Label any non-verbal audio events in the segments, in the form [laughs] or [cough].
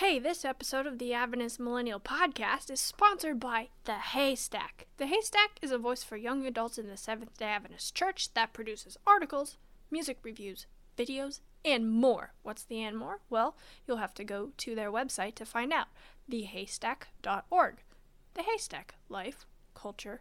Hey, this episode of the Adventist Millennial Podcast is sponsored by The Haystack. The Haystack is a voice for young adults in the Seventh day Adventist Church that produces articles, music reviews, videos, and more. What's the and more? Well, you'll have to go to their website to find out thehaystack.org. The Haystack Life, Culture,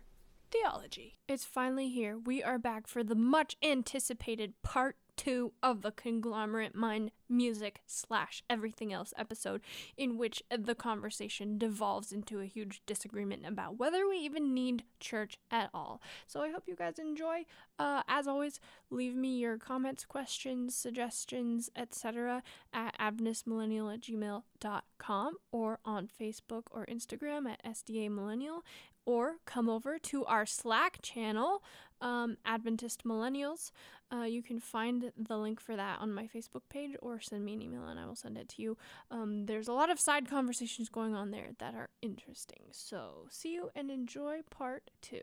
Theology. It's finally here. We are back for the much anticipated part two of the conglomerate mind music slash everything else episode in which the conversation devolves into a huge disagreement about whether we even need church at all. So i hope you guys enjoy. Uh, as always leave me your comments questions suggestions etc at adventistmillennial at gmail.com or on facebook or instagram at sda millennial or come over to our slack channel um, adventist millennials uh, you can find the link for that on my Facebook page or send me an email and I will send it to you. Um, there's a lot of side conversations going on there that are interesting. So, see you and enjoy part two.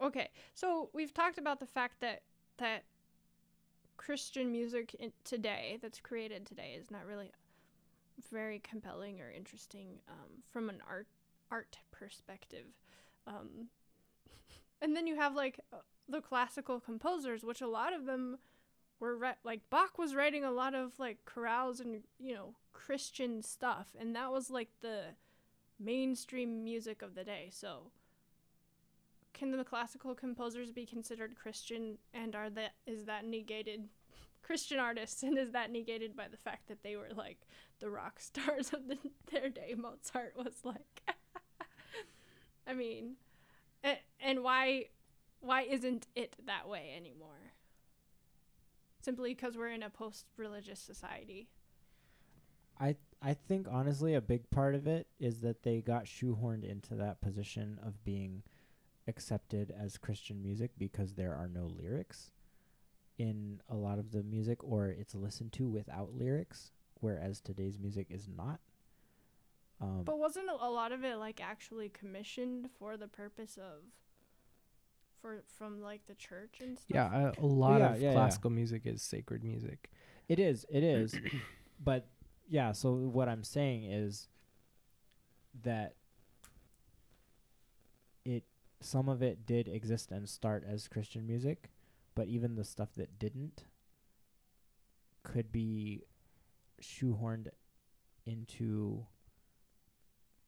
Okay, so we've talked about the fact that that Christian music today that's created today is not really very compelling or interesting um, from an art art perspective. Um, [laughs] and then you have like uh, the classical composers, which a lot of them were re- like Bach was writing a lot of like chorales and you know Christian stuff, and that was like the mainstream music of the day. So, can the classical composers be considered Christian, and are that is that negated? [laughs] Christian artists, and is that negated by the fact that they were like the rock [laughs] stars of the, their day? Mozart was like. [laughs] I mean, and, and why why isn't it that way anymore? Simply because we're in a post-religious society. I I think honestly a big part of it is that they got shoehorned into that position of being accepted as Christian music because there are no lyrics in a lot of the music or it's listened to without lyrics whereas today's music is not um, but wasn't a lot of it like actually commissioned for the purpose of for from like the church and stuff? Yeah, a, a lot yeah, of yeah, classical yeah. music is sacred music. It is. It [clears throat] is. but yeah, so what I'm saying is that it some of it did exist and start as Christian music, but even the stuff that didn't could be shoehorned into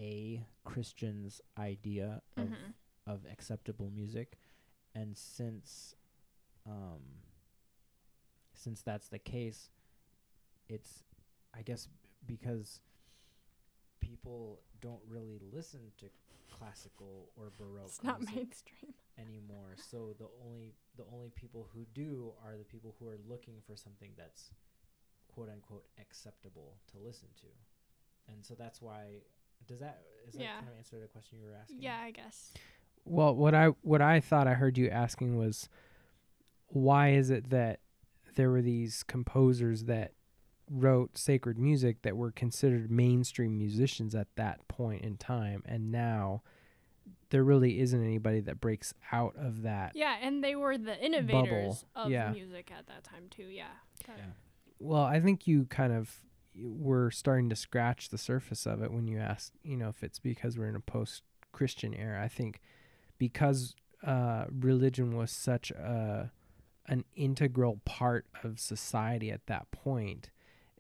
a Christian's idea of mm-hmm. of acceptable music, and since um, since that's the case, it's I guess because people don't really listen to classical or baroque it's not mainstream. anymore. So the only the only people who do are the people who are looking for something that's quote unquote acceptable to listen to and so that's why does that is that kind of answer the question you were asking? Yeah, I guess. Well, what I what I thought I heard you asking was why is it that there were these composers that wrote sacred music that were considered mainstream musicians at that point in time and now there really isn't anybody that breaks out of that. Yeah, and they were the innovators bubble. of yeah. music at that time too. Yeah. yeah. Well, I think you kind of we're starting to scratch the surface of it when you asked, you know, if it's because we're in a post Christian era. I think because uh, religion was such a an integral part of society at that point,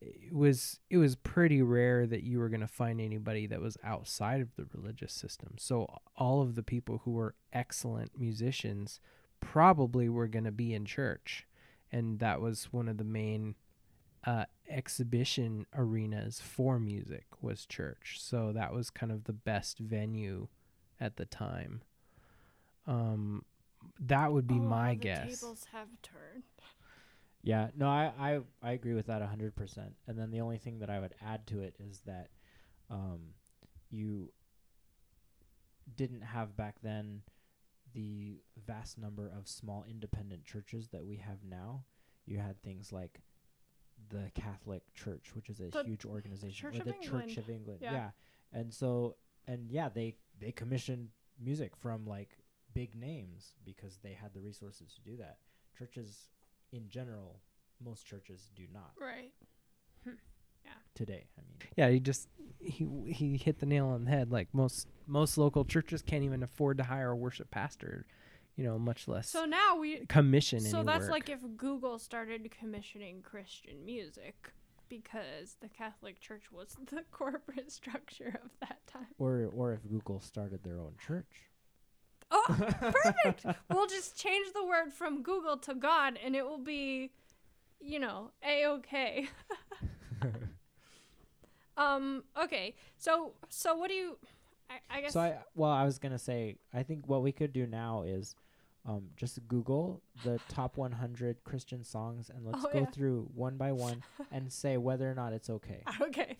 it was it was pretty rare that you were going to find anybody that was outside of the religious system. So all of the people who were excellent musicians probably were going to be in church, and that was one of the main uh, exhibition arenas for music was church. So that was kind of the best venue at the time. Um, that would be oh, my guess. Tables have turned. Yeah, no, I, I, I agree with that hundred percent. And then the only thing that I would add to it is that, um, you didn't have back then the vast number of small independent churches that we have now. You had things like the Catholic Church, which is a the huge organization, Church or the England. Church of England. Yeah. yeah. And so and yeah, they they commissioned music from like big names because they had the resources to do that. Churches in general most churches do not Right. Hmm. Yeah. Today. I mean, Yeah, he just he he hit the nail on the head. Like most most local churches can't even afford to hire a worship pastor, you know, much less So now we commission So that's work. like if Google started commissioning Christian music because the Catholic Church was [laughs] the corporate structure of that time. or or if Google started their own church. Oh, [laughs] perfect. we'll just change the word from Google to God and it will be, you know, a okay. [laughs] um. Okay. So so what do you? I, I guess. So I well, I was gonna say, I think what we could do now is, um, just Google the top 100 Christian songs and let's Oh, go yeah. through one by one [laughs] and say whether or not it's okay. [laughs] Okay.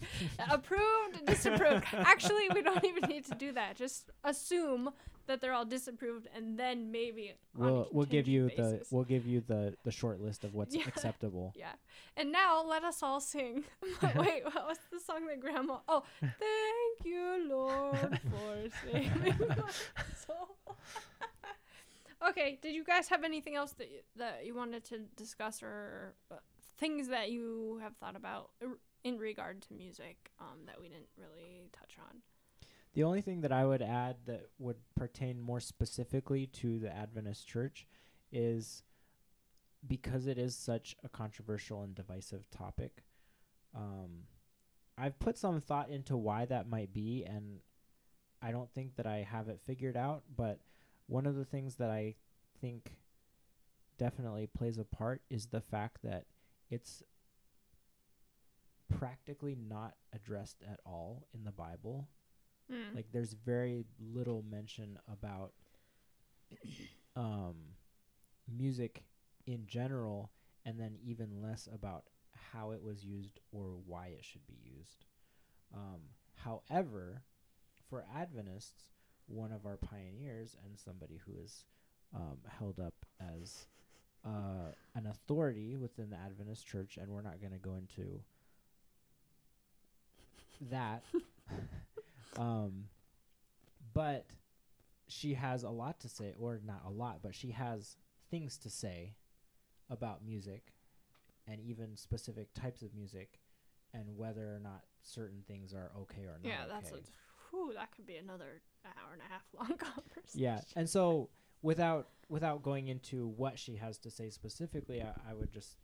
Approved, disapproved. Actually, we don't even need to do that. Just assume that they're all disapproved and then maybe We'll we'll give you contingent the we'll give you the the short list of what's [laughs] Yeah. acceptable. Yeah. And now let us all sing. Wait, what was the song that grandma Oh, thank you, Lord, for saving my soul. Okay, did you guys have anything else that you, that you wanted to discuss or uh, things that you have thought about in regard to music um, that we didn't really touch on? The only thing that I would add that would pertain more specifically to the Adventist church is because it is such a controversial and divisive topic. Um, I've put some thought into why that might be, and I don't think that I have it figured out. But one of the things that I think definitely plays a part is the fact that it's practically not addressed at all in the Bible Mm. like there's very little mention about [coughs] um music in general and then even less about how it was used or why it should be used um however for adventists one of our pioneers and somebody who is um, held up as uh, an authority within the adventist church and we're not going to go into that [laughs] um, but she has a lot to say, or not a lot, but she has things to say about music and even specific types of music and whether or not certain things are okay or not. Yeah, that's a okay. Whew, that could be another hour and a half long [laughs] conversation. Yeah, and so without without going into what she has to say specifically, I, I would just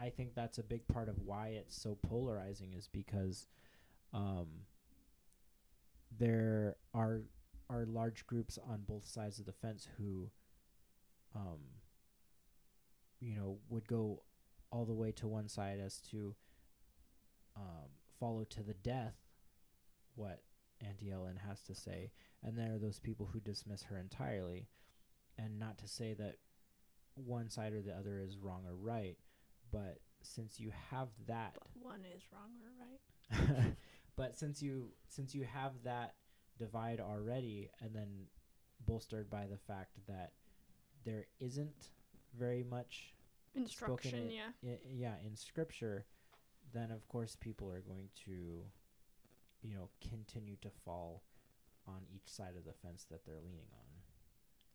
I think that's a big part of why it's so polarizing is because um, there are are large groups on both sides of the fence who um, you know would go all the way to one side as to um, follow to the death what Auntie Ellen has to say, and there are those people who dismiss her entirely, and not to say that one side or the other is wrong or right, but since you have that, But one is wrong or right. [laughs] but since you since you have that divide already, and then bolstered by the fact that there isn't very much Instruction, in- yeah. I- yeah in scripture then of course people are going to you know continue to fall on each side of the fence that they're leaning on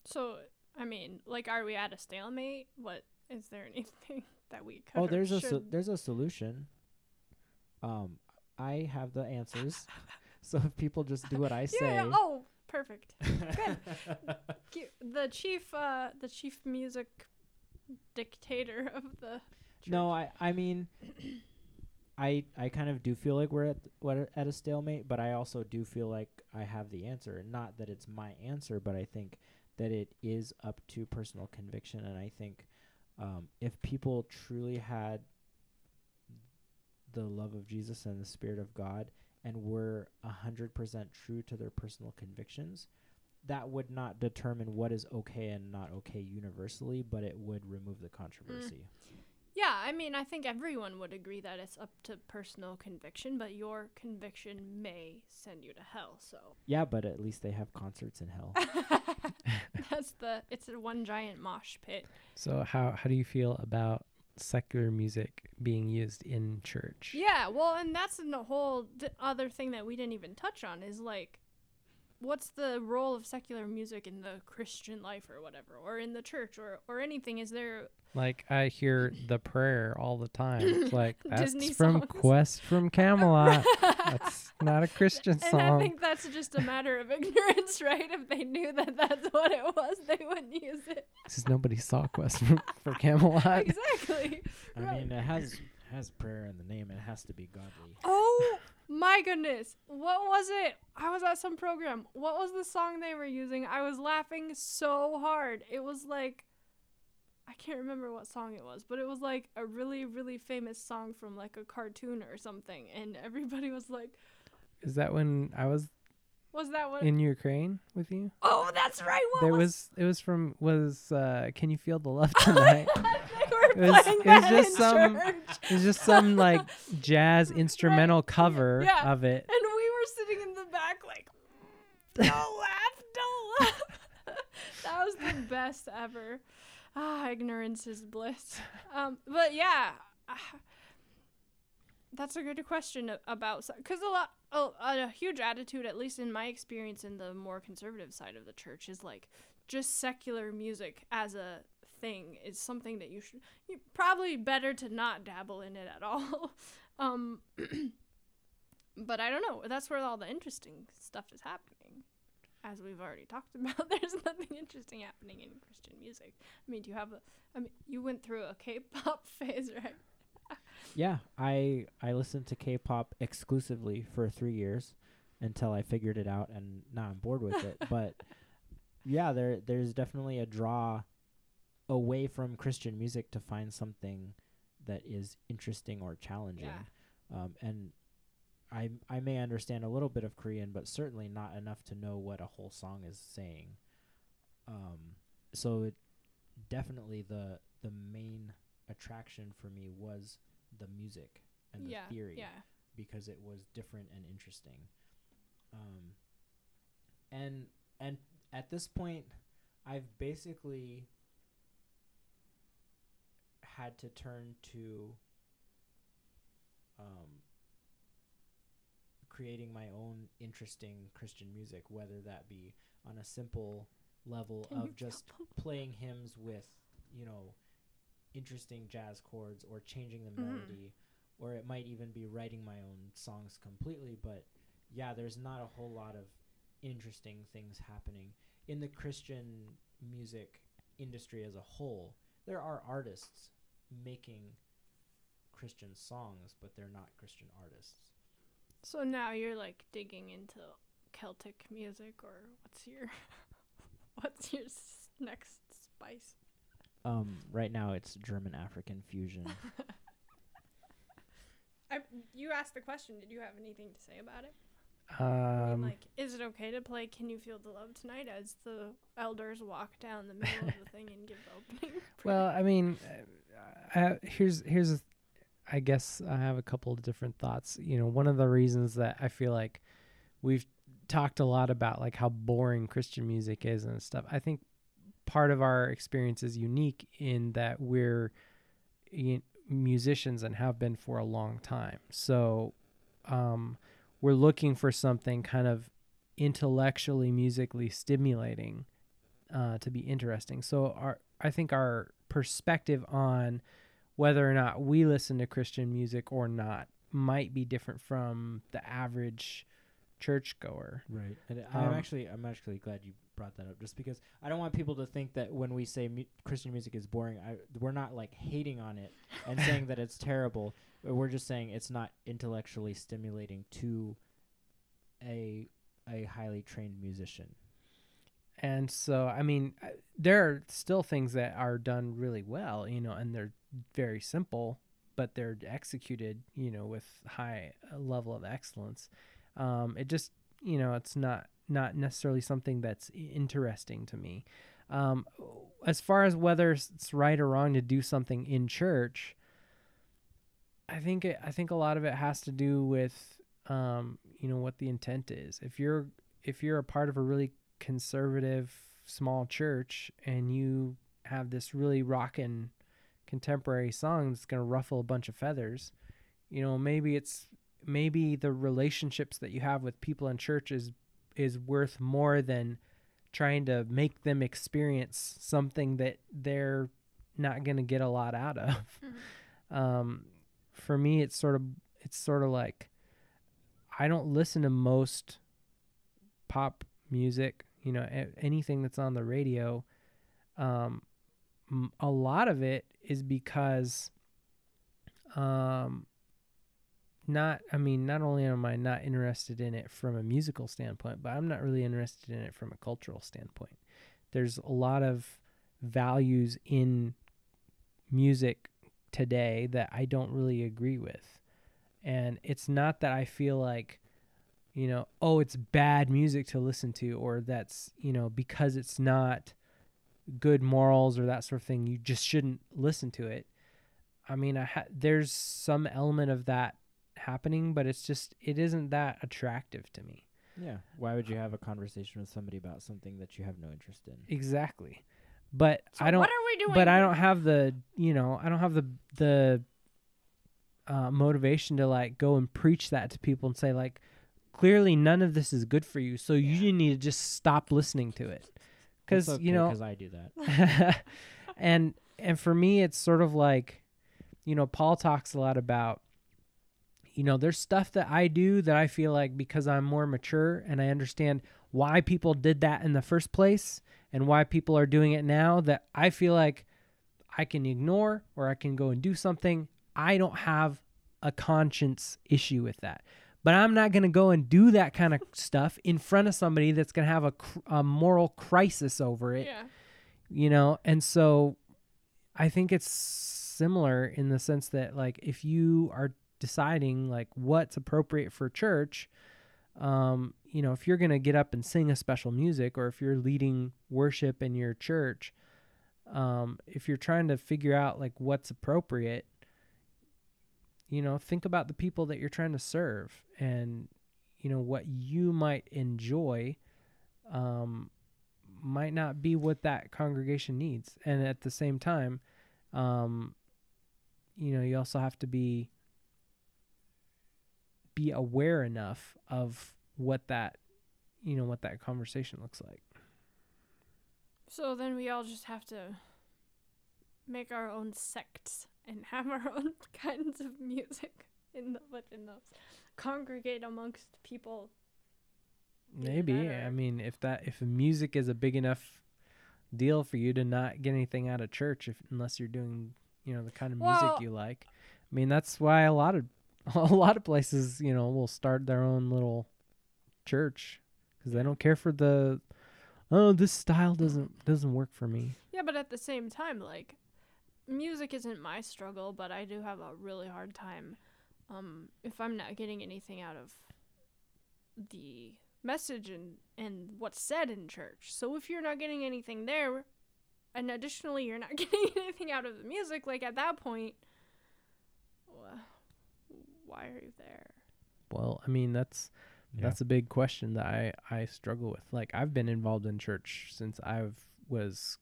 So, I mean, like, are we at a stalemate? What is there [laughs] anything that we could? oh there's a so- there's a solution um i have the answers [laughs] so if people just do what i yeah, say yeah. Oh, perfect. Cu- [laughs] The chief, uh, the chief music dictator of the. no i i mean [clears throat] i i kind of do feel like we're at what at a stalemate but i also do feel like i have the answer. Not that it's my answer but i think that it is up to personal conviction. And i think um, if people truly had the love of jesus and the spirit of god and were a hundred percent true to their personal convictions that would not determine what is okay and not okay universally but it would remove the controversy Yeah, I mean, I think everyone would agree that it's up to personal conviction, but your conviction may send you to hell. So Yeah, but at least they have concerts in hell. [laughs] [laughs] that's the. It's a one giant mosh pit. So how how do you feel about secular music being used in church? Yeah, well, and that's the whole d- other thing that we didn't even touch on is like, what's the role of secular music in the Christian life or whatever, or in the church or or anything? Is there Like I hear the prayer all the time. It's [laughs] like that's Disney from songs. Quest from Camelot. that's [laughs] not a Christian song. And I think that's just a matter of [laughs] ignorance, right? If they knew that that's what it was, they wouldn't use it. Because nobody saw Quest from, for Camelot. exactly. I Right. mean, it has has prayer in the name. It has to be godly. Oh my goodness. What was it? I was at some program. What was the song they were using? I was laughing so hard. It was like I can't remember what song it was, but it was like a really really famous song from like a cartoon or something and everybody was like, Is that when I was "Was that what?" in Ukraine with you? oh, that's right. What There was, was it was from was uh Can You Feel the Love Tonight? [laughs] they were It was- playing it was that just in some- church. It was just some like [laughs] jazz instrumental cover yeah. of it. And we were sitting in the back like, don't laugh, don't laugh. [laughs] that was the best ever. Ah, ignorance is bliss. Um, but yeah, ah, that's a good question about because a lot, a, a huge attitude, at least in my experience in the more conservative side of the church, is like just secular music as a thing is something that you should you, probably better to not dabble in it at all. [laughs] um, [clears throat] but I don't know. That's where all the interesting stuff is happening. As we've already talked [laughs] about, there's nothing interesting happening in Christian music. I mean, do you have a? I mean, you went through a K-pop [laughs] phase, right? Yeah, I I listened to K-pop exclusively for three years until I figured it out, and now I'm bored with it. [laughs] But yeah, there there's definitely a draw away from Christian music to find something that is interesting or challenging. Yeah. Um, and I I may understand a little bit of Korean, but certainly not enough to know what a whole song is saying. Um, so it definitely the the main attraction for me was the music and the yeah. theory Yeah. because it was different and interesting. Um, and and at this point, I've basically had to turn to um, creating my own interesting Christian music, whether that be on a simple level Can of just playing hymns with, you know, interesting jazz chords or changing the Mhm. melody, or it might even be writing my own songs completely. But yeah, there's not a whole lot of interesting things happening in the Christian music industry as a whole. There are artists making Christian songs, but they're not Christian artists. So now you're like digging into Celtic music, or what's your [laughs] what's your s- next spice? Um, right now it's German African fusion. [laughs] I you asked the question. Did you have anything to say about it? I mean, Um, like, is it okay to play "Can You Feel the Love Tonight" as the elders walk down the middle of the thing and give the opening? [laughs] Well, I mean, uh, uh, here's here's, a- I guess I have a couple of different thoughts. You know, one of the reasons that I feel like we've talked a lot about like how boring Christian music is and stuff. I think part of our experience is unique in that we're musicians and have been for a long time. So, um, we're looking for something kind of intellectually, musically stimulating uh, to be interesting. So our I think our perspective on whether or not we listen to Christian music or not might be different from the average churchgoer. Right. And I'm Um, actually I'm actually glad you brought that up just because I don't want people to think that when we say mu- Christian music is boring, I, we're not like hating on it and [laughs] saying that it's terrible. We're just saying it's not intellectually stimulating to a a highly trained musician. And so, I mean, uh, there are still things that are done really well, you know, and they're very simple, but they're executed, you know, with high uh, level of excellence. Um, it just, you know, it's not not necessarily something that's interesting to me. Um, as far as whether it's right or wrong to do something in church, I think it, I think a lot of it has to do with, um, you know, what the intent is. If you're if you're a part of a really conservative small church and you have this really rockin' contemporary song that's going to ruffle a bunch of feathers you know maybe it's maybe the relationships that you have with people in church is is worth more than trying to make them experience something that they're not going to get a lot out of. Mhm. Um, for me, it's sort of it's sort of like I don't listen to most pop music. You know, anything that's on the radio. Um, a lot of it is because, um, not I mean, not only am I not interested in it from a musical standpoint, but I'm not really interested in it from a cultural standpoint. There's a lot of values in music today that I don't really agree with. And it's not that I feel like, you know, oh, it's bad music to listen to, or that's, you know, because it's not good morals or that sort of thing, you just shouldn't listen to it. I mean, I ha- there's some element of that happening, but it's just, it isn't that attractive to me. Yeah. Why would you have a conversation with somebody about something that you have no interest in? Exactly. But So I don't. What are we doing? but I don't have the you know I don't have the the uh, motivation to like go and preach that to people and say like clearly none of this is good for you so Yeah. you need to just stop listening to it because It's you okay, know 'cause I do that. [laughs] [laughs] and and for me it's sort of like you know Paul talks a lot about you know there's stuff that I do that I feel like because I'm more mature and I understand why people did that in the first place and why people are doing it now that I feel like I can ignore or I can go and do something I don't have a conscience issue with that but I'm not going to go and do that kind of stuff in front of somebody that's going to have a, cr- a moral crisis over it Yeah. you know and so i think it's similar in the sense that like if you are deciding like what's appropriate for church um you know if you're going to get up and sing a special music or if you're leading worship in your church um if you're trying to figure out like what's appropriate you know think about the people that you're trying to serve and you know what you might enjoy um might not be what that congregation needs. And at the same time um you know you also have to be be aware enough of what that you know what that conversation looks like. So then we all just have to make our own sects and have our [laughs] own kinds of music in the within those. Congregate amongst people. Maybe i mean if that if music is a big enough deal for you to not get anything out of church if unless you're doing you know the kind of music Well- you like i mean that's why a lot of [laughs] a lot of places you know will start their own little church because they don't care for the oh this style doesn't doesn't work for me Yeah, but at the same time, like, music isn't my struggle, but I do have a really hard time um, if I'm not getting anything out of the message and, and what's said in church. So if you're not getting anything there, and additionally you're not [laughs] getting anything out of the music, like at that point, why are you there? well i mean that's That's a big question that I I struggle with. Like I've been involved in church since I was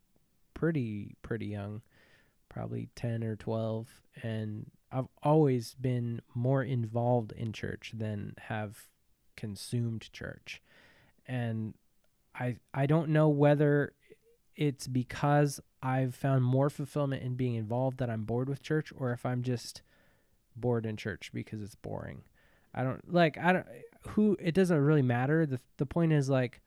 pretty pretty young, probably 10 or 12, and I've always been more involved in church than have consumed church. And I I don't know whether it's because I've found more fulfillment in being involved that I'm bored with church or if I'm just bored in church because it's boring. I don't like I don't who it doesn't really matter. The the point is like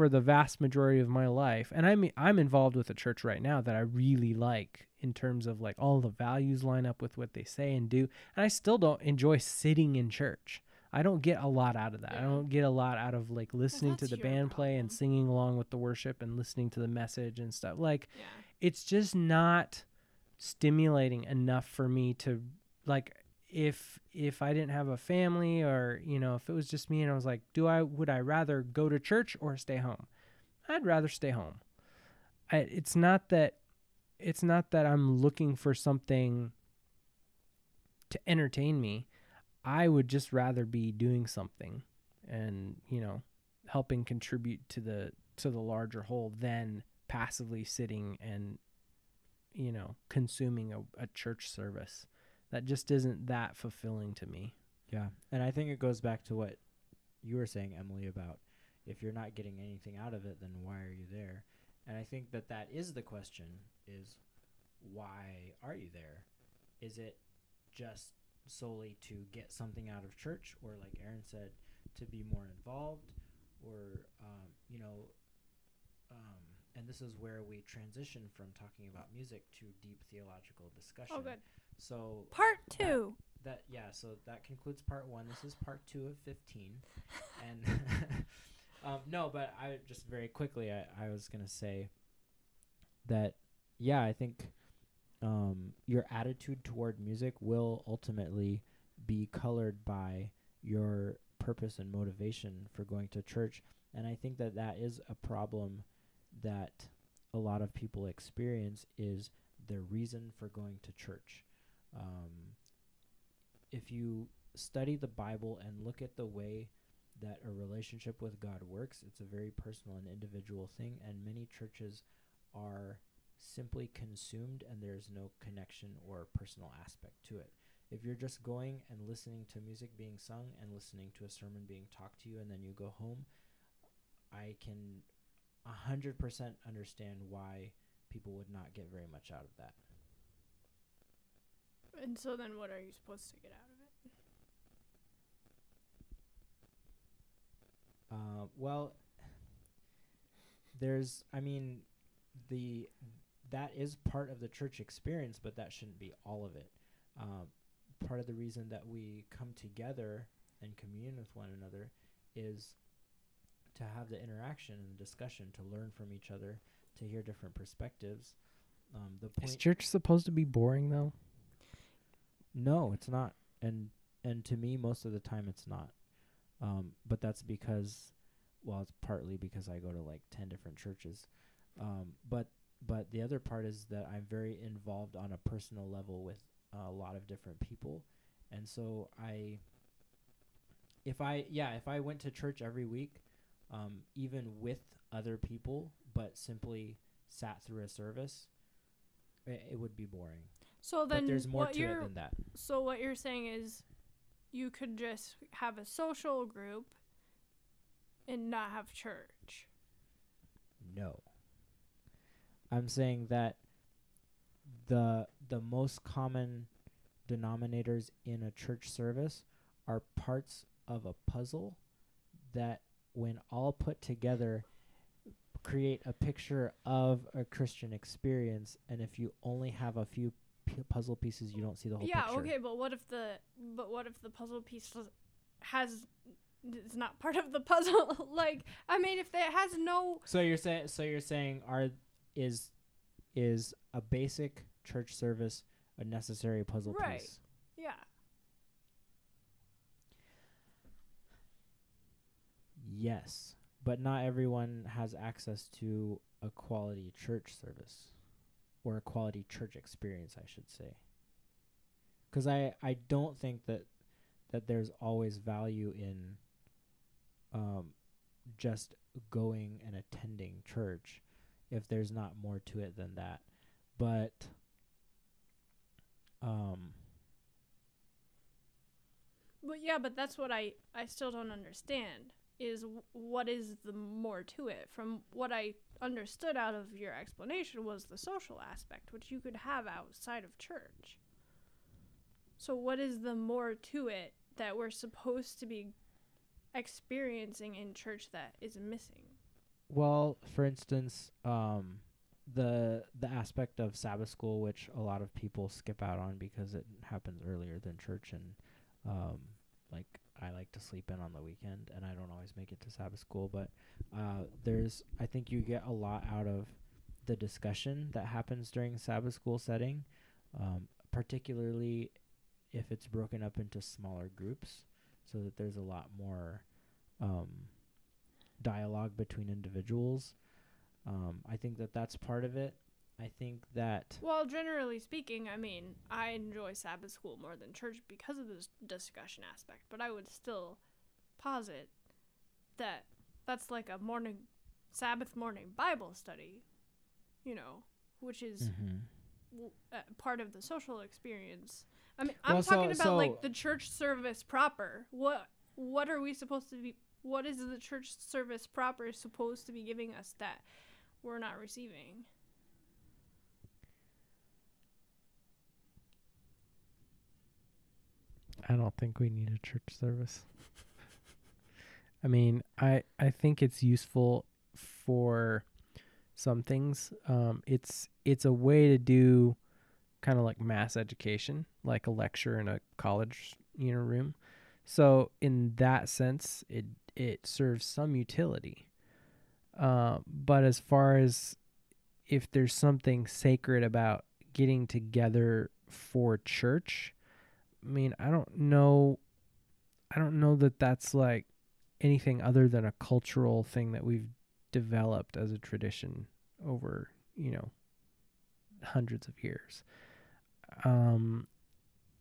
for the vast majority of my life and I'm I'm involved with a church right now that I really like in terms of like all the values line up with what they say and do. And I still don't enjoy sitting in church. I don't get a lot out of that. I don't get a lot out of like listening to the band play and singing along with the worship and listening to the message and stuff. Like Yeah. it's just not stimulating enough for me to like if if I didn't have a family or you know if it was just me and I was like do I would I rather go to church or stay home? I'd rather stay home. I, it's not that it's not that I'm looking for something to entertain me. I would just rather be doing something and you know helping contribute to the to the larger whole than passively sitting and you know consuming a, a church service that just isn't that fulfilling to me Yeah. And I think it goes back to what you were saying, Emily, about if you're not getting anything out of it, then why are you there? And I think that that is the question: is why are you there? Is it just solely to get something out of church, or like Aaron said, to be more involved, or um, you know, um, and this is where we transition from talking about music to deep theological discussion. Oh, good. So Part two. that yeah, so that concludes part one. This is part two of fifteen, [laughs] and [laughs] um, no, but I just very quickly I, I was gonna say that yeah, I think um, your attitude toward music will ultimately be colored by your purpose and motivation for going to church, and I think that that is a problem that a lot of people experience is their reason for going to church. Um, if you study the Bible and look at the way that a relationship with God works, it's a very personal and individual thing, and many churches are simply consumed and there's no connection or personal aspect to it. If you're just going and listening to music being sung and listening to a sermon being talked to you and then you go home, I can 100% understand why people would not get very much out of that. And so then what are you supposed to get out of it? Uh, well, there's, I mean, the that is part of the church experience, but that shouldn't be all of it. Um, part of the reason that we come together and commune with one another is to have the interaction and the discussion, to learn from each other, to hear different perspectives. Um, the Is church supposed to be boring though? No, it's not, and and to me, most of the time, it's not. Um, but that's because, well, it's partly because I go to like ten different churches, um, but but the other part is that I'm very involved on a personal level with a lot of different people, and so I. If I yeah, if I went to church every week, um, even with other people, but simply sat through a service, it, it would be boring. So then but there's more to it than that. so what you're saying is you could just have a social group and not have church. No. I'm saying that the the most common denominators in a church service are parts of a puzzle that when all put together create a picture of a Christian experience and if you only have a few p- puzzle pieces you don't see the whole yeah, picture. okay, but what if the but what if the puzzle piece has it's not part of the puzzle? [laughs] like, I mean, if it has no So you're saying so you're saying are is is a basic church service a necessary puzzle Right. piece? yeah. Yes, but not everyone has access to a quality church service or a quality church experience, I should say. Cuz I I don't think that that there's always value in um just going and attending church if there's not more to it than that. But um But yeah, but that's what I I still don't understand is w- what is the more to it from what I understood out of your explanation was the social aspect which you could have outside of church. So what is the more to it that we're supposed to be experiencing in church that is missing? Well, for instance, um, the the aspect of Sabbath school, which a lot of people skip out on because it happens earlier than church, and um, like I like to sleep in on the weekend, and I don't always make it to Sabbath school. But uh, there's, I think you get a lot out of the discussion that happens during Sabbath school setting, um, particularly if it's broken up into smaller groups, so that there's a lot more. Um, dialogue between individuals. Um, I think that that's part of it. I think that Well, generally speaking, I mean, I enjoy Sabbath school more than church because of this discussion aspect, but I would still posit that that's like a morning Sabbath morning Bible study, you know, which is w- uh, part of the social experience. I mean, I'm Well, so- talking about so- like the church service proper. What what are we supposed to be what is the church service proper supposed to be giving us that we're not receiving? I don't think we need a church service. I mean, I I think it's useful for some things. Um, it's it's a way to do kind of like mass education, like a lecture in a college you know room. So in that sense, it it serves some utility. Uh, but as far as if there's something sacred about getting together for church, mean, I don't know. I don't know that that's like anything other than a cultural thing that we've developed as a tradition over, you know, hundreds of years. Um,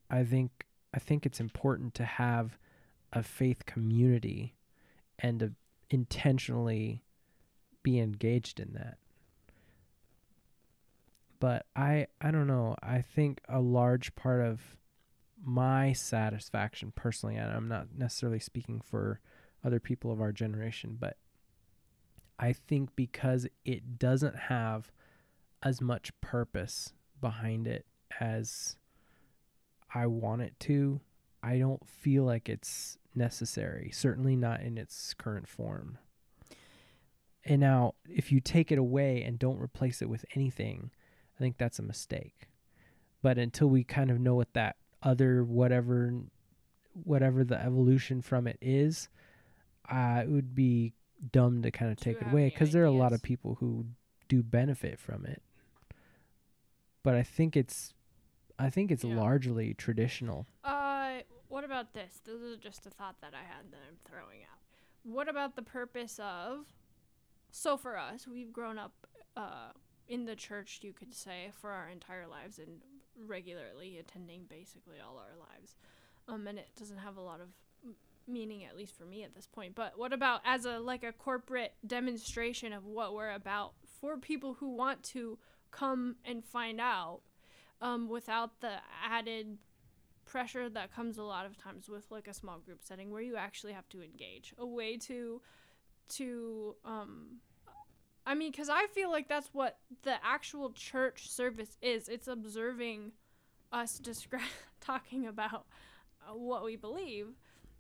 I think I think it's important to have a faith community and to intentionally be engaged in that. But I I don't know. I think a large part of my satisfaction personally, and I'm not necessarily speaking for other people of our generation, but I think because it doesn't have as much purpose behind it as I want it to, I don't feel like it's necessary, certainly not in its current form. And now, if you take it away and don't replace it with anything, I think that's a mistake. But until we kind of know what that other whatever whatever the evolution from it is, uh, it would be dumb to kind of take it away because there are a lot of people who do benefit from it. But I think it's, I think it's Yeah. largely traditional. Uh, what about this? This is just a thought that I had that I'm throwing out. What about the purpose of? So for us, we've grown up uh, in the church, you could say, for our entire lives and regularly attending basically all our lives. Um, and it doesn't have a lot of meaning, at least for me at this point. But what about as a like a corporate demonstration of what we're about for people who want to come and find out, um, without the added pressure that comes a lot of times with like a small group setting where you actually have to engage a way to to um i mean because i feel like that's what the actual church service is it's observing us descri- [laughs] talking about uh, what we believe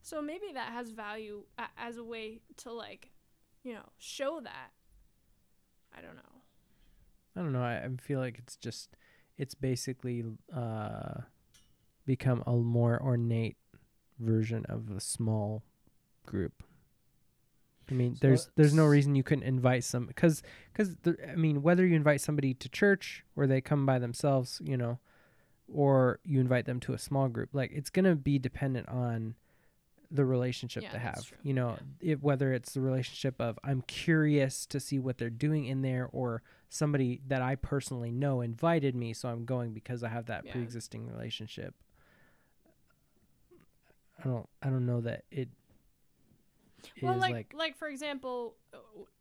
so maybe that has value a- as a way to like you know show that i don't know I don't know. I, I feel like it's just, it's basically uh, become a more ornate version of a small group. I mean, So there's there's no reason you couldn't invite some because because I mean, whether you invite somebody to church or they come by themselves, you know, or you invite them to a small group, like it's gonna be dependent on the relationship Yeah, to have. true. You know, it, whether it's the relationship of I'm curious to see what they're doing in there, or somebody that I personally know invited me, so I'm going because I have that Yeah. pre-existing relationship. I don't. I don't know that it well like, like, like for example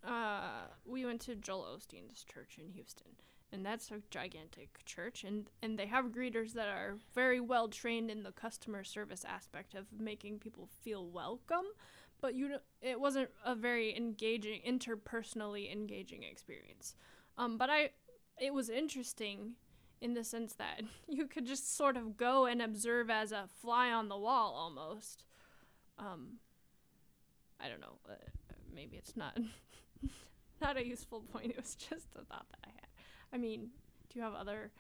uh we went to joel osteen's church in houston and that's a gigantic church and and they have greeters that are very well trained in the customer service aspect of making people feel welcome but you don't- it wasn't a very engaging interpersonally engaging experience. Um but i it was interesting in the sense that [laughs] you could just sort of go and observe as a fly on the wall almost. Um I don't know. Uh, maybe it's not [laughs] not a useful point. [laughs] It was just a thought that I had. I mean, do you have other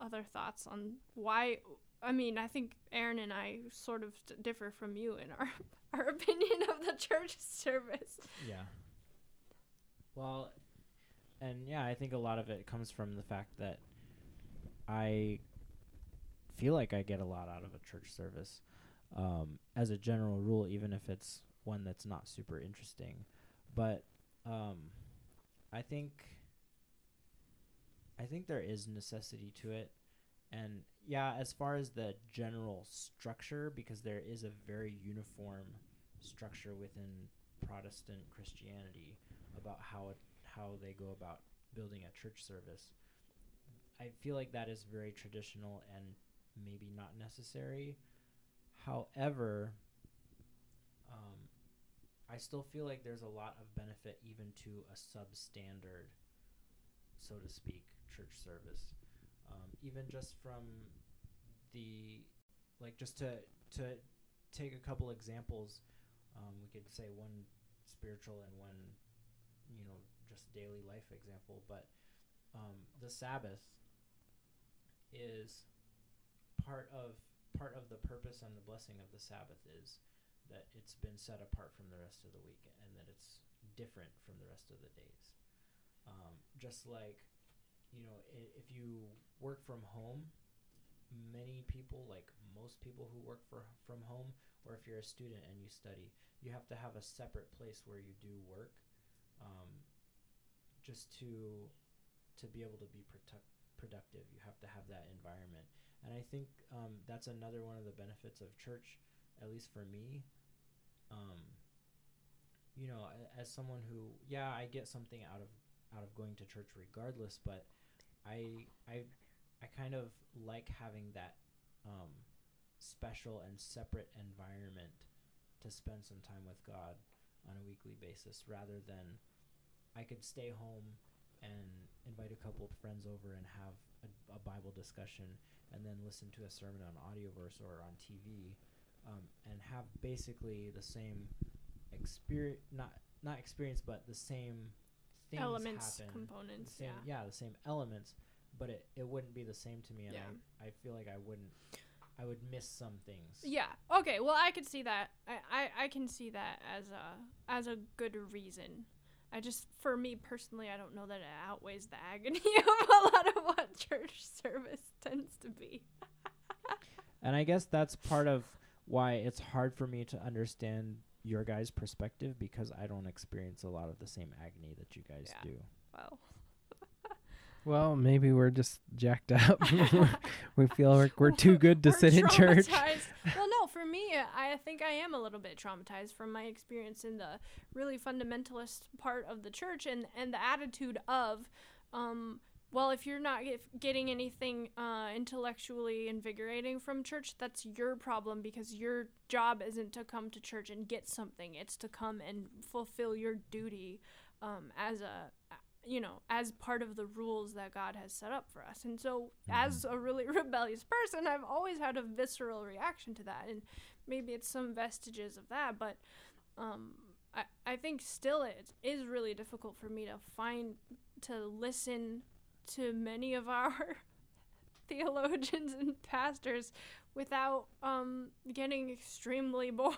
other thoughts on why? I mean, I think Aaron and I sort of differ from you in our [laughs] our opinion of the church service. Yeah. Well, and yeah, I think a lot of it comes from the fact that I feel like I get a lot out of a church service. Um, as a general rule, even if it's one that's not super interesting. But um, I think I think there is necessity to it. And yeah, as far as the general structure, because there is a very uniform structure within Protestant Christianity about how it, how they go about building a church service. I feel like that is very traditional and maybe not necessary. However, I still feel like there's a lot of benefit even to a substandard, so to speak, church service. Um, even just from the, like, just to to take a couple examples, um, we could say one spiritual and one, you know, just daily life example. But um, the Sabbath is part of part of the purpose and the blessing of the Sabbath is that it's been set apart from the rest of the week and that it's different from the rest of the days. Um, just like, you know, I- if you work from home, many people, like most people who work for from home, or if you're a student and you study, you have to have a separate place where you do work, um, just to to be able to be product- productive. You have to have that environment, and I think um, that's another one of the benefits of church, at least for me. Um, you know, as someone who, yeah, I get something out of out of going to church regardless, but I I I kind of like having that um, special and separate environment to spend some time with God on a weekly basis, rather than I could stay home and invite a couple of friends over and have a, a Bible discussion, and then listen to a sermon on audioverse or on TV, um, and have basically the same experience not not experience, but the same things Elements, happen components. same, yeah. the same elements, but it, it wouldn't be the same to me, and Yeah. I, I feel like I wouldn't, I would miss some things. Yeah. Okay. Well, I could see that. I, I, I can see that as a as a good reason. I just, for me personally, I don't know that it outweighs the agony [laughs] of a lot of what church service [laughs] tends to be. [laughs] And I guess that's part of why it's hard for me to understand your guys' perspective because I don't experience a lot of the same agony that you guys Yeah. do. Well, [laughs] Well, maybe we're just jacked up. [laughs] [laughs] we feel like we're too good to we're sit in church. well, no, for me, I think I am a little bit traumatized from my experience in the really fundamentalist part of the church and and the attitude of, um, well, if you're not get, getting anything uh, intellectually invigorating from church, that's your problem because your job isn't to come to church and get something; it's to come and fulfill your duty um, as a you know, as part of the rules that God has set up for us. And so, as a really [laughs] rebellious person, I've always had a visceral reaction to that. And maybe it's some vestiges of that, but um, I, I think still it is really difficult for me to find, to listen to many of our [laughs] theologians and pastors without um, getting extremely [laughs] bored.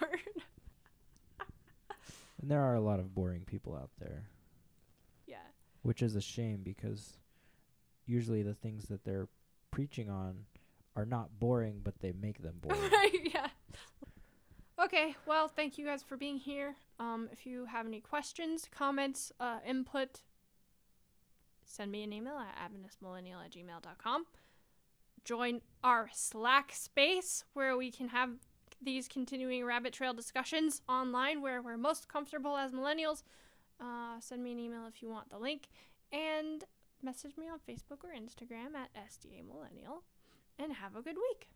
And there are a lot of boring people out there, yeah. which is a shame because usually the things that they're preaching on are not boring, but they make them [laughs] boring. yeah. Okay, well, thank you guys for being here. Um, if you have any questions, comments, uh, input, send me an email at adventistmillennial at gmail.com. Join our Slack space where we can have these continuing rabbit trail discussions online where we're most comfortable as millennials. Uh, send me an email if you want the link. And message me on Facebook or Instagram at SDA Millennial. And have a good week.